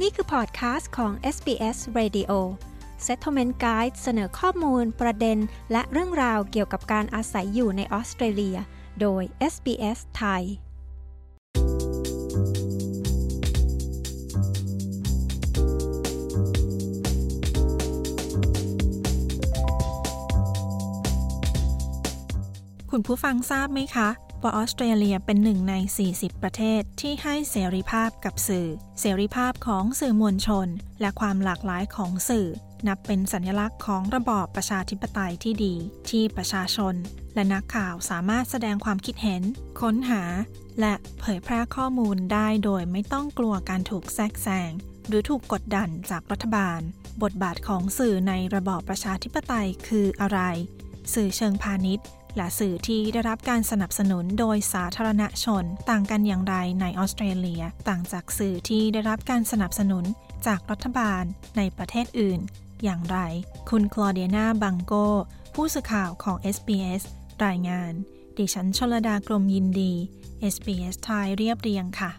นี่คือพอดคาสต์ของ SBS Radio Settlement Guide เสนอข้อมูล ประเด็น และเรื่องราวเกี่ยวกับการอาศัยอยู่ในออสเตรเลีย โดย SBS ไทย คุณผู้ฟังทราบไหมคะ ว่าออสเตรเลียเป็นหนึ่งใน 40 ประเทศที่ให้เสรีภาพกับสื่อ เสรีภาพของสื่อมวลชน และความหลากหลายของสื่อ นับเป็นสัญลักษณ์ของระบอบประชาธิปไตยที่ดี ที่ประชาชน และนักข่าวสามารถแสดงความคิดเห็น ค้นหา และเผยแพร่ข้อมูลได้โดยไม่ต้องกลัวการถูกแทรกแซงหรือถูกกดดันจากรัฐบาล บทบาทของสื่อในระบอบประชาธิปไตยคืออะไร สื่อเชิงพาณิชย์ และสื่อที่ได้รับการสนับสนุนโดยสาธารณชนต่างกันอย่างไรในออสเตรเลีย ต่างจากสื่อที่ได้รับการสนับสนุนจากรัฐบาลในประเทศอื่น อย่างไร คุณคลอเดียนาบังโกผู้สื่อข่าวของ SBS รายงาน ดิฉันชลดากรมยินดี SBS ไทยเรียบเรียงค่ะ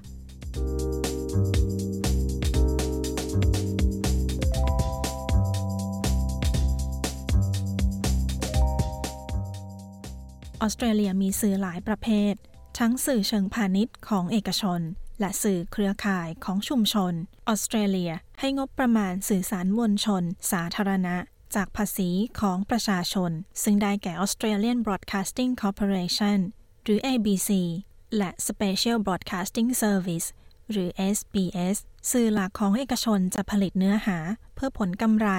ออสเตรเลียมีสื่อหลายประเภท ทั้งสื่อเชิงพาณิชย์ของเอกชน และสื่อเครือข่ายของชุมชน ออสเตรเลียให้งบประมาณสื่อสารมวลชน สาธารณะ จากภาษีของประชาชน ซึ่งได้แก่ Australian Broadcasting Corporation หรือ ABC และ Special Broadcasting Service หรือ SBS สื่อหลักของเอกชนจะผลิตเนื้อหา เพื่อผลกำไร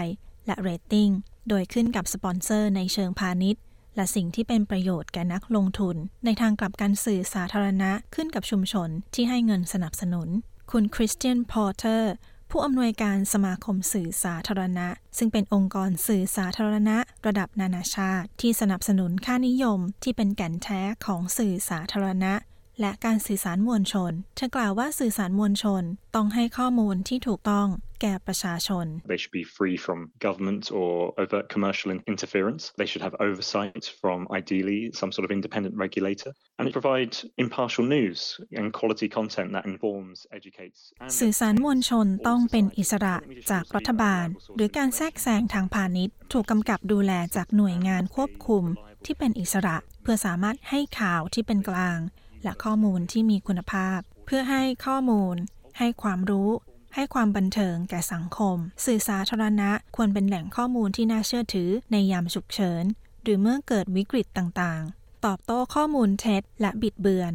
และเรตติ้ง โดยขึ้นกับสปอนเซอร์ในเชิงพาณิชย์ และสิ่งที่เป็นประโยชน์แก่นักลงทุน ในทางกลับกันสื่อสาธารณะขึ้นกับชุมชนที่ให้เงินสนับสนุน คุณคริสเตียนพอเตอร์ผู้อำนวยการสมาคมสื่อสาธารณะ ซึ่งเป็นองค์กรสื่อสาธารณะ ระดับนานาชาติ ที่สนับสนุนค่านิยมที่เป็นแก่นแท้ของสื่อสาธารณะ และการสื่อสารมวลชนเธอกล่าวว่าสื่อสารมวลชนต้องให้ข้อมูลที่ถูกต้องแก่ประชาชน They should be free from government or overt commercial interference. They should have oversight from ideally some sort of independent regulator and provide impartial news and quality content that informs, educates สื่อสารมวลชนต้องเป็นอิสระจากรัฐบาล หรือการแทรกแซงทางพาณิชย์ ถูกกำกับดูแลจากหน่วยงานควบคุมที่เป็นอิสระ เพื่อสามารถให้ข่าวที่เป็นกลาง และข้อมูลที่มีคุณภาพ เพื่อให้ข้อมูล ให้ความรู้ ให้ความบันเทิงแก่สังคม สื่อสาธารณะควรเป็นแหล่งข้อมูลที่น่าเชื่อถือในยามฉุกเฉิน หรือเมื่อเกิดวิกฤตต่างๆ ตอบโต้ข้อมูลเท็จ และบิดเบือน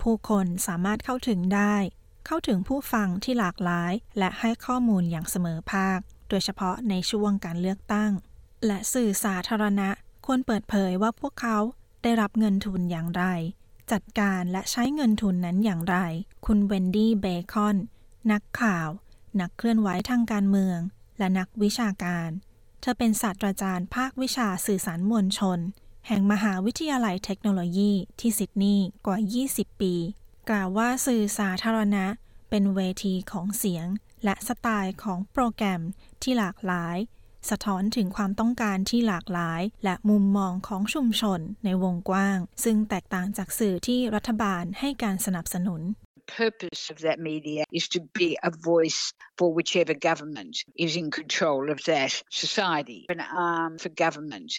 ผู้คนสามารถเข้าถึงได้ เข้าถึงผู้ฟังที่หลากหลาย และให้ข้อมูลอย่างเสมอภาค โดยเฉพาะในช่วงการเลือกตั้ง และสื่อสาธารณะควรเปิดเผยว่าพวกเขาได้รับเงินทุนอย่างไร จัดการและใช้เงินทุนนั้นอย่างไร คุณเวนดี้เบคอน นักข่าว นักเคลื่อนไหวทางการเมือง และนักวิชาการ เธอเป็นศาสตราจารย์ภาควิชาสื่อสารมวลชน แห่งมหาวิทยาลัยเทคโนโลยีที่ซิดนีย์กว่า 20 ปี กล่าวว่าสื่อสาธารณะ เป็นเวทีของเสียง และสไตล์ของโปรแกรมที่หลากหลาย สะท้อนถึงความต้องการที่หลากหลาย และมุมมองของชุมชนในวงกว้าง ซึ่งแตกต่างจากสื่อที่รัฐบาลให้การสนับสนุน purpose of that media is to be a voice for whichever government is in control of that society, an arm for government.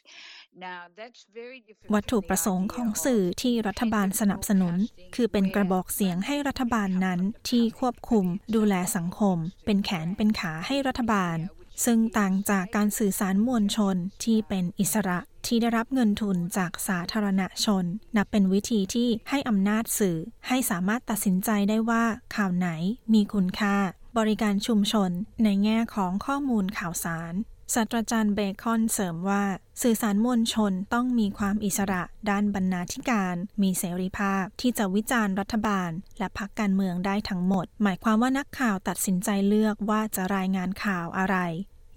วัตถุประสงค์ของสื่อที่รัฐบาลสนับสนุน คือเป็นกระบอกเสียงให้รัฐบาลนั้นที่ควบคุมดูแลสังคม เป็นแขนเป็นขาให้รัฐบาล ซึ่งต่างจากการสื่อสารมวลชนที่เป็นอิสระที่ได้รับเงินทุนจากสาธารณชน นับเป็นวิธีที่ให้อำนาจสื่อให้สามารถตัดสินใจได้ว่าข่าวไหนมีคุณค่า บริการชุมชนในแง่ของข้อมูลข่าวสาร ศาสตราจารย์เบคอนเสริมว่า สื่อสารมวลชนต้องมีความอิสระด้านบรรณาธิการ มีเสรีภาพที่จะวิจารณ์รัฐบาล และพรรคการเมืองได้ทั้งหมด หมายความว่านักข่าวตัดสินใจเลือกว่าจะรายงานข่าวอะไร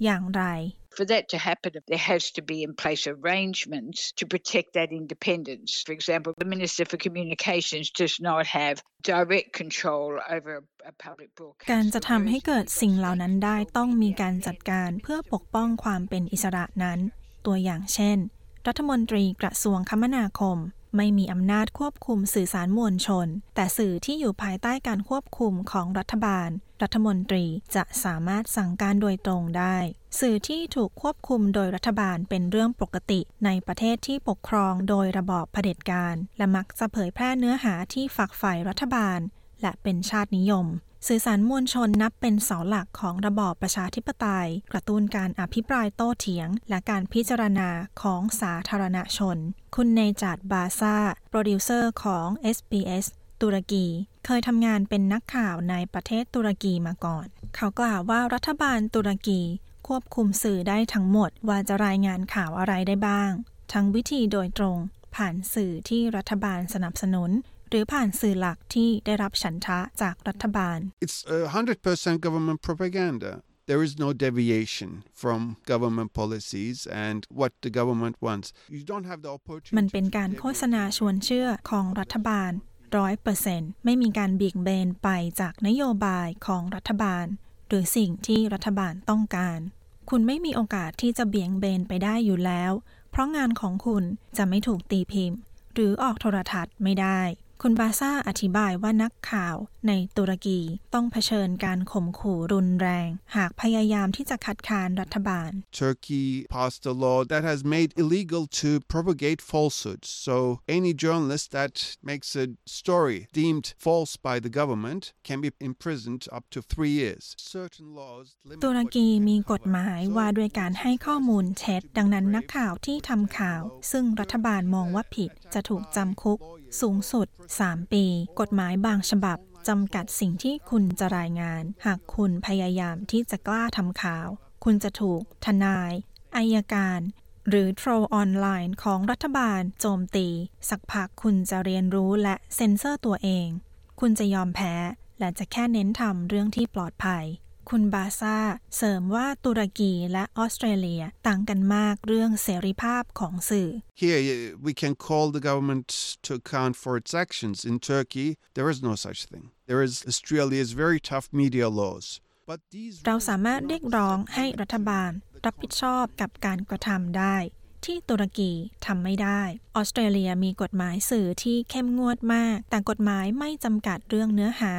อย่างไร For that to happen, there has to be in place arrangements to protect that independence. For example, the Minister for Communications does not have direct control over a public broadcast. การจะทำให้เกิดสิ่งเหล่านั้นได้ต้องมีการจัดการเพื่อปกป้องความเป็นอิสระนั้น ตัวอย่างเช่น รัฐมนตรีกระทรวงคมนาคม ไม่มีอำนาจควบคุมสื่อสารมวลชน แต่สื่อที่อยู่ภายใต้การควบคุมของรัฐบาล รัฐมนตรีจะสามารถสั่งการโดยตรงได้ สื่อที่ถูกควบคุมโดยรัฐบาลเป็นเรื่องปกติ ในประเทศที่ปกครองโดยระบอบเผด็จการ และมักจะเผยแพร่เนื้อหาที่ฝักใฝ่รัฐบาล และเป็นชาตินิยม สื่อสารมวลชนนับเป็นเสาหลักของระบอบประชาธิปไตย กระตุ้นการอภิปรายโต้เถียง และการพิจารณาของสาธารณชน คุณเนจัดบาซาโปรดิวเซอร์ของ SBS ตุรกี เคยทำงานเป็นนักข่าวในประเทศตุรกีมาก่อน เขากล่าวว่ารัฐบาลตุรกี ควบคุมสื่อได้ทั้งหมดว่าจะรายงานข่าวอะไรได้บ้าง ทั้งวิธีโดยตรง ผ่านสื่อที่รัฐบาลสนับสนุน หรือผ่านสื่อหลักที่ได้รับฉันทะจากรัฐบาล It's 100% government propaganda. There is no deviation from government policies and what the government wants. You don't have the opportunity มันเป็นการโฆษณาชวนเชื่อของรัฐบาลร้อยเปอร์เซ็นต์ไม่มีการเบี่ยงเบนไปจากนโยบายของรัฐบาล หรือสิ่งที่รัฐบาลต้องการ คุณไม่มีโอกาสที่จะเบี่ยงเบนไปได้อยู่แล้ว เพราะงานของคุณจะไม่ถูกตีพิมพ์ หรือออกโทรทัศน์ไม่ได้ คุณบาซาอธิบายว่านักข่าวในตุรกีต้องเผชิญการข่มขู่รุนแรง หากพยายามที่จะคัดค้านรัฐบาล Turkey passed a law that has made illegal to propagate falsehoods. So any journalist that makes a story deemed false by the government can be imprisoned up to three years. Certain laws ตุรกีมีกฎหมายว่าด้วยการให้ข้อมูลเท็จดังนั้นนักข่าวที่ทำข่าว ซึ่งรัฐบาลมองว่าผิดจะถูกจำคุกสูงสุด 3 ปี กฎหมายบางฉบับจำกัดสิ่งที่คุณจะรายงาน หากคุณพยายามที่จะกล้าทำข่าว คุณจะถูก ทนายอายการ หรือโทรออนไลน์ของรัฐบาลโจมตี สักพักคุณจะเรียนรู้และเซ็นเซอร์ตัวเอง คุณจะยอมแพ้และจะแค่เน้นทำเรื่องที่ปลอดภัย คุณบาซาเสริมว่าตุรกีและออสเตรเลียต่างกันมากเรื่องเสรีภาพของสื่อ Here we can call the government to account for its actions. In Turkey, there is no such thing. There is Australia's very tough media laws. But these เราสามารถเรียกร้องให้รัฐบาล รับผิดชอบกับการกระทำได้ ที่ตุรกีทำไม่ได้ ออสเตรเลียมีกฎหมายสื่อที่เข้มงวดมาก แต่กฎหมายไม่จำกัดเรื่องเนื้อหา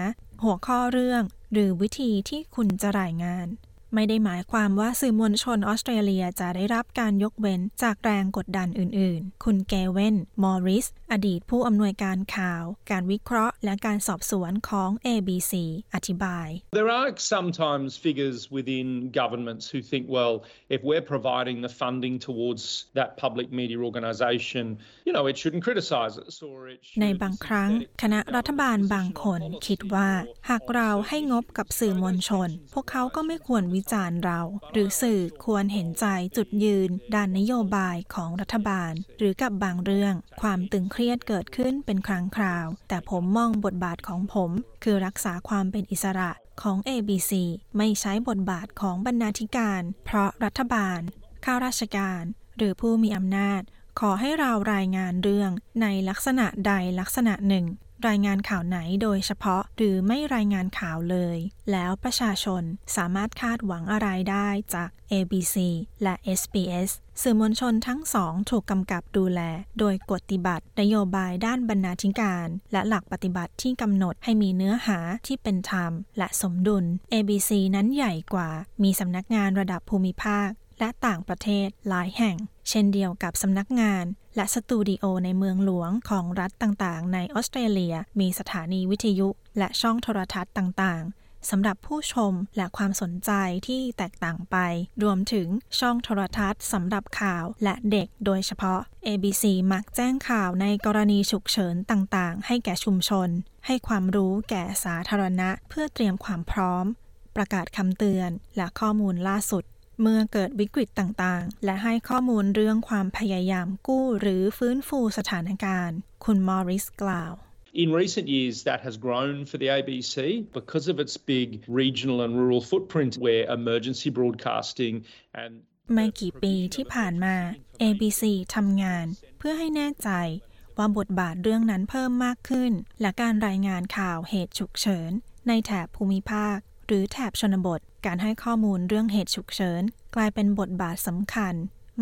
หัวข้อเรื่องหรือวิธีที่คุณจะรายงาน ไม่ได้หมายความว่าสื่อมวลชนออสเตรเลียจะได้รับการยกเว้นจากแรงกดดันอื่น ๆ คุณเกเวนมอริส อดีตผู้อำนวยการข่าว การวิเคราะห์ และการสอบสวนของ ABC อธิบาย There are sometimes figures within governments who think, well, if we're providing the funding towards that public media organisation, you know, it shouldn't criticise us or it ในบางครั้ง คณะรัฐบาลบางคนคิดว่า หากเราให้งบกับสื่อมวลชน พวกเขาก็ไม่ควรวิจารณ์เรา หรือสื่อควรเห็นใจจุดยืน ด้านนโยบายของรัฐบาล หรือกับบางเรื่อง ความตึงเครียดเกิดขึ้นเป็นครั้งคราว แต่ผมมองบทบาทของผม คือรักษาความเป็นอิสระของ ABC ไม่ใช้บทบาทของบรรณาธิการ เพราะรัฐบาล ข้าราชการ หรือผู้มีอำนาจ ขอให้เรารายงานเรื่องในลักษณะใดลักษณะหนึ่ง รายงานข่าวไหนโดยเฉพาะหรือไม่รายงานข่าวเลย แล้วประชาชนสามารถคาดหวังอะไรได้จาก ABC และ SBS สื่อมวลชนทั้งสองถูกกำกับดูแล โดยกฎติบัติ นโยบายด้านบรรณาธิการ และหลักปฏิบัติที่กำหนดให้มีเนื้อหาที่เป็นธรรม และสมดุล ABC นั้นใหญ่กว่า มีสำนักงานระดับภูมิภาค และต่างประเทศหลายแห่ง เช่นเดียวกับสำนักงาน และสตูดิโอในเมืองหลวงของรัฐต่างๆ ในออสเตรเลีย มีสถานีวิทยุ และช่องโทรทัศน์ต่างๆสำหรับผู้ชมและความสนใจที่แตกต่างไป รวมถึงช่องโทรทัศน์สำหรับข่าวและเด็กโดยเฉพาะ ABC มักแจ้งข่าวในกรณีฉุกเฉินต่างๆ ให้แก่ชุมชน ให้ความรู้แก่สาธารณะเพื่อเตรียมความพร้อมประกาศคำเตือนและข้อมูลล่าสุด เมื่อเกิดวิกฤตต่างๆ และให้ข้อมูลเรื่องความพยายามกู้หรือฟื้นฟูสถานการณ์ คุณมอริสกล่าว In recent years, that has grown for the ABC because of its big regional and rural footprint, where emergency broadcasting and ไม่กี่ปีที่ผ่านมา ABC ทำงาน เพื่อให้แน่ใจว่าบทบาทเรื่องนั้นเพิ่มมากขึ้น และการรายงานข่าวเหตุฉุกเฉิน ในแถบภูมิภาค หรือแถบชนบท การให้ข้อมูลเรื่องเหตุฉุกเฉินกลายเป็นบทบาทสำคัญ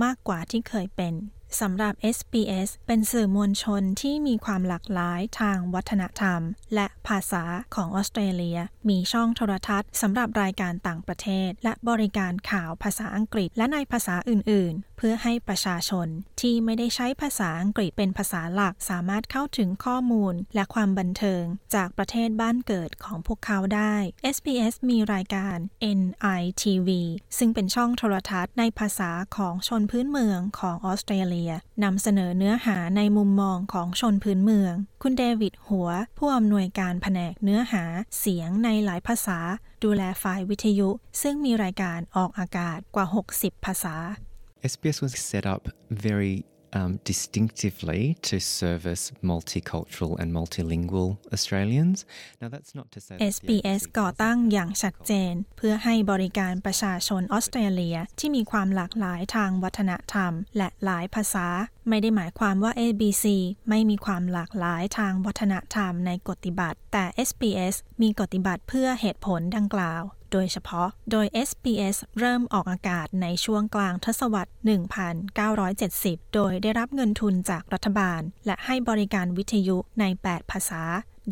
มากกว่าที่เคยเป็น สำหรับ SBS เป็นสื่อมวลชนที่มีความหลากหลายทางวัฒนธรรม และภาษาของออสเตรเลีย มีช่องโทรทัศน์สำหรับรายการต่างประเทศ และบริการข่าวภาษาอังกฤษและในภาษาอื่น ๆ เพื่อให้ประชาชนที่ไม่ได้ใช้ภาษาอังกฤษเป็นภาษาหลักสามารถเข้าถึงข้อมูลและความบันเทิงจากประเทศบ้านเกิดของพวกเขาได้ SBS มีรายการ NITV ซึ่งเป็นช่องโทรทัศน์ในภาษาของชนพื้นเมืองของออสเตรเลียนำเสนอเนื้อหาในมุมมองของชนพื้นเมือง คุณเดวิดหัว ผู้อำนวยการแผนกเนื้อหาเสียงในหลายภาษา ดูแลฝ่ายวิทยุ ซึ่งมีรายการออกอากาศกว่า 60 ภาษา SBS was set up very um, distinctively to service multicultural and multilingual Australians. Now that's not to say SBS ก่อตั้งอย่างชัดเจน เพื่อให้บริการประชาชนออสเตรเลียที่มีความหลากหลายทางวัฒนธรรม และหลายภาษา ไม่ได้หมายความว่า ABC ไม่มีความหลากหลายทางวัฒนธรรมในกฎิบัติ แต่ SBS มีกฎิบัติเพื่อเหตุผลดังกล่าวโดยเฉพาะ โดย SBS เริ่มออกอากาศในช่วงกลางทศวรรษ 1970 โดยได้รับเงินทุนจากรัฐบาล และให้บริการวิทยุใน 8 ภาษา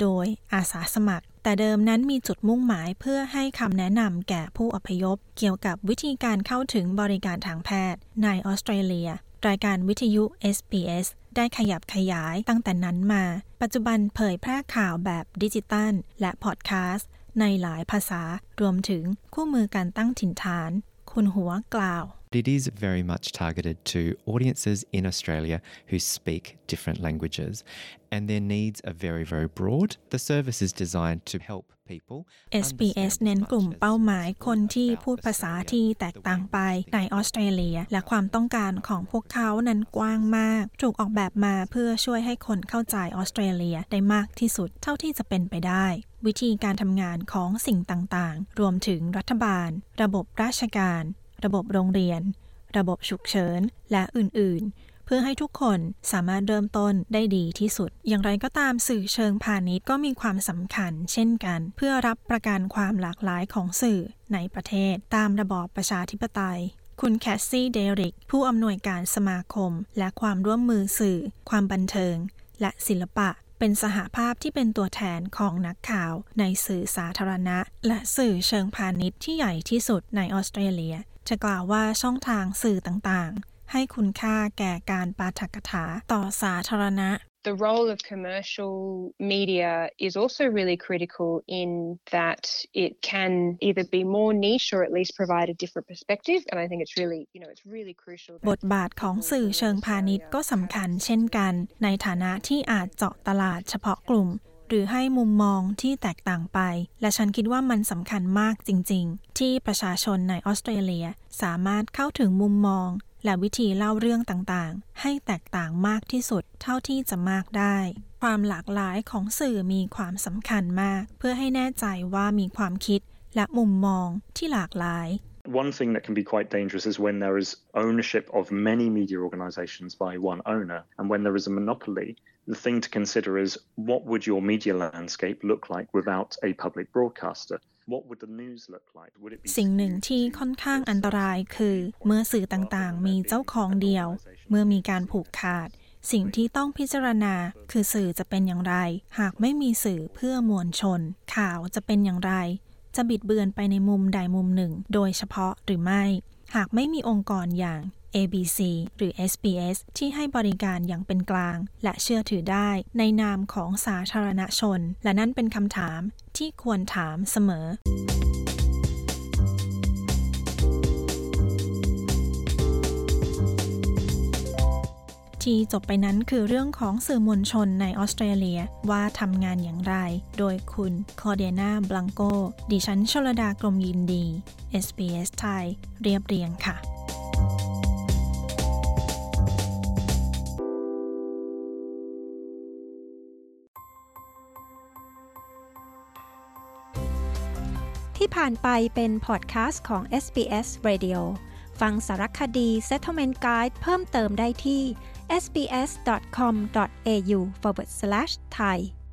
โดยอาสาสมัคร แต่เดิมนั้นมีจุดมุ่งหมายเพื่อให้คำแนะนำแก่ผู้อพยพ เกี่ยวกับวิธีการเข้าถึงบริการทางแพทย์ ในออสเตรเลีย รายการวิทยุ SBS ได้ขยับขยายตั้งแต่นั้นมา ปัจจุบันเผยแพร่ข่าวแบบดิจิตัล และพอดแคสต์ ในหลายภาษารวมถึงคู่มือการตั้งถิ่นฐาน คุณหัวกล่าว It is very much targeted to audiences in Australia who speak different languages, and their needs are very, very broad. The service is designed to help people. SBS เน้นกลุ่มเป้าหมายคนที่พูดภาษาที่แตกต่างไปในออสเตรเลีย และความต้องการของพวกเขานั้นกว้างมาก ถูกออกแบบมาเพื่อช่วยให้คนเข้าใจออสเตรเลียได้มากที่สุดเท่าที่จะเป็นไปได้ วิธีการทำงานของสิ่งต่างๆ รวมถึงรัฐบาล ระบบราชการ ระบบโรงเรียน ระบบฉุกเฉิน และอื่น ๆ เพื่อให้ทุกคนสามารถเริ่มต้นได้ดีที่สุด อย่างไรก็ตามสื่อเชิงพาณิชย์ก็มีความสำคัญ เช่นกัน เพื่อรับประกันความหลากหลายของสื่อในประเทศตามระบอบประชาธิปไตยคุณแคสซี่เดริก ผู้อำนวยการสมาคม และความร่วมมือสื่อ ความบันเทิง และศิลปะ เป็นสหภาพที่เป็นตัวแทนของนักข่าว ในสื่อสาธารณะ และสื่อเชิงพาณิชย์ที่ใหญ่ที่สุดในออสเตรเลีย จะกล่าวว่าช่องทางสื่อต่างๆ ให้คุณค่าแก่การปาฐกถาต่อสาธารณะ The role of commercial media is also really critical in that it can either be more niche or at least provide a different perspective. And I think it's really, you know, it's really crucial. บทบาทของสื่อเชิงพาณิชย์ก็สำคัญเช่นกัน ในฐานะที่อาจเจาะตลาดเฉพาะกลุ่ม หรือให้มุมมองที่แตกต่างไป และฉันคิดว่ามันสำคัญมากจริง ๆ ที่ประชาชนในออสเตรเลียสามารถเข้าถึงมุมมอง และวิธีเล่าเรื่องต่างๆ ให้แตกต่างมากที่สุดเท่าที่จะมากได้ ความหลากหลายของสื่อมีความสำคัญมาก เพื่อให้แน่ใจว่ามีความคิดและมุมมองที่หลากหลาย One thing that can be quite dangerous is when there is ownership of many media organizations by one owner, and when there is a monopoly, the thing to consider is what would your media landscape look like without a public broadcaster? What would the news look like? Would it be สิ่งหนึ่งที่ค่อนข้างอันตรายคือ เมื่อสื่อต่างๆ มีเจ้าของเดียว เมื่อมีการผูกขาด สิ่งที่ต้องพิจารณา คือสื่อจะเป็นอย่างไร หากไม่มีสื่อเพื่อมวลชน ข่าวจะเป็นอย่างไร จะบิดเบือนไปในมุมใดมุมหนึ่ง โดยเฉพาะหรือไม่ หากไม่มีองค์กรอย่าง ABC หรือ SBS ที่ให้บริการอย่างเป็นกลาง และเชื่อถือได้ในนามของสาธารณชน และนั่นเป็นคำถามที่ควรถามเสมอ ที่จบไปนั้นคือเรื่องของสื่อมวลชนในออสเตรเลียว่าทำงานอย่างไร โดยคุณคลอเดียนาบลังโก ดิฉันชลดากรมยินดี SBS ไทย เรียบเรียงค่ะที่ผ่านไปเป็นพอดแคสต์ของ SBS Radio ฟังสารคดี Settlement Guide เพิ่มเติมได้ที่ sbs.com.au/thai